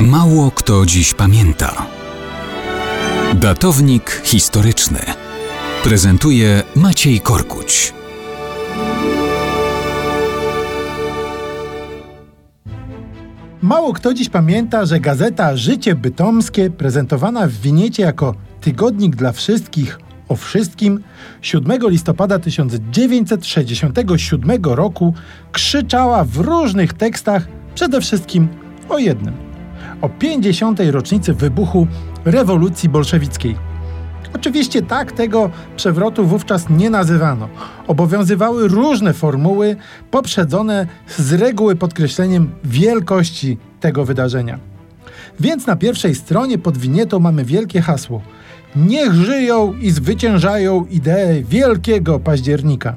Mało kto dziś pamięta. Datownik historyczny prezentuje Maciej Korkuć. Mało kto dziś pamięta, że gazeta Życie Bytomskie, prezentowana w winiecie jako tygodnik dla wszystkich o wszystkim, 7 listopada 1967 roku krzyczała w różnych tekstach przede wszystkim o jednym o 50. rocznicy wybuchu rewolucji bolszewickiej. Oczywiście tak tego przewrotu wówczas nie nazywano. Obowiązywały różne formuły, poprzedzone z reguły podkreśleniem wielkości tego wydarzenia. Więc na pierwszej stronie pod winietą mamy wielkie hasło: Niech żyją i zwyciężają idee Wielkiego Października.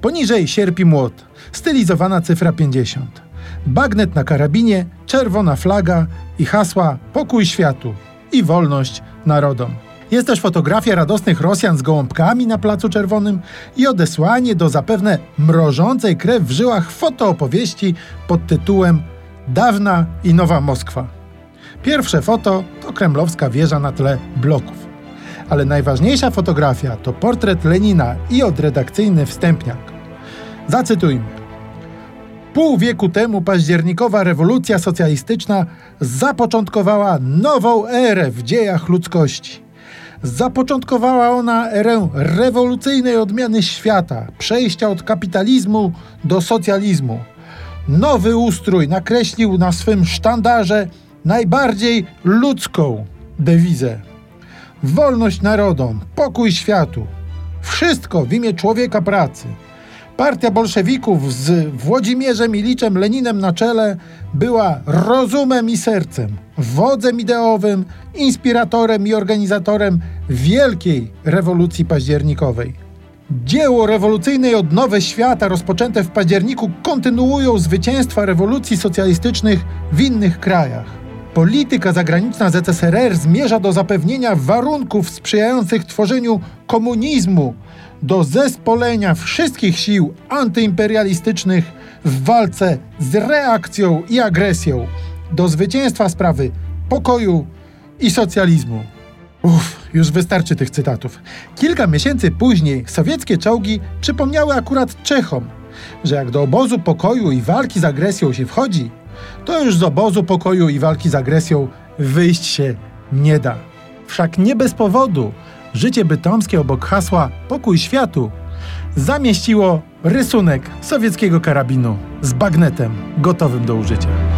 Poniżej sierpi młot, stylizowana cyfra 50. Bagnet na karabinie, czerwona flaga i hasła Pokój światu i wolność narodom. Jest też fotografia radosnych Rosjan z gołąbkami na Placu Czerwonym i odesłanie do zapewne mrożącej krew w żyłach fotoopowieści pod tytułem Dawna i Nowa Moskwa. Pierwsze foto to kremlowska wieża na tle bloków. Ale najważniejsza fotografia to portret Lenina i odredakcyjny wstępniak. Zacytujmy. Pół wieku temu październikowa rewolucja socjalistyczna zapoczątkowała nową erę w dziejach ludzkości. Zapoczątkowała ona erę rewolucyjnej odmiany świata, przejścia od kapitalizmu do socjalizmu. Nowy ustrój nakreślił na swym sztandarze najbardziej ludzką dewizę. Wolność narodom, pokój światu. Wszystko w imię człowieka pracy. Partia bolszewików z Włodzimierzem Iliczem Leninem na czele była rozumem i sercem, wodzem ideowym, inspiratorem i organizatorem wielkiej rewolucji październikowej. Dzieło rewolucyjnej odnowy świata rozpoczęte w październiku kontynuują zwycięstwa rewolucji socjalistycznych w innych krajach. Polityka zagraniczna ZSRR zmierza do zapewnienia warunków sprzyjających tworzeniu komunizmu, do zespolenia wszystkich sił antyimperialistycznych w walce z reakcją i agresją, do zwycięstwa sprawy pokoju i socjalizmu. Uff, już wystarczy tych cytatów. Kilka miesięcy później sowieckie czołgi przypomniały akurat Czechom, że jak do obozu pokoju i walki z agresją się wchodzi, to już z obozu pokoju i walki z agresją wyjść się nie da. Wszak nie bez powodu życie bytomskie obok hasła Pokój światu zamieściło rysunek sowieckiego karabinu z bagnetem gotowym do użycia.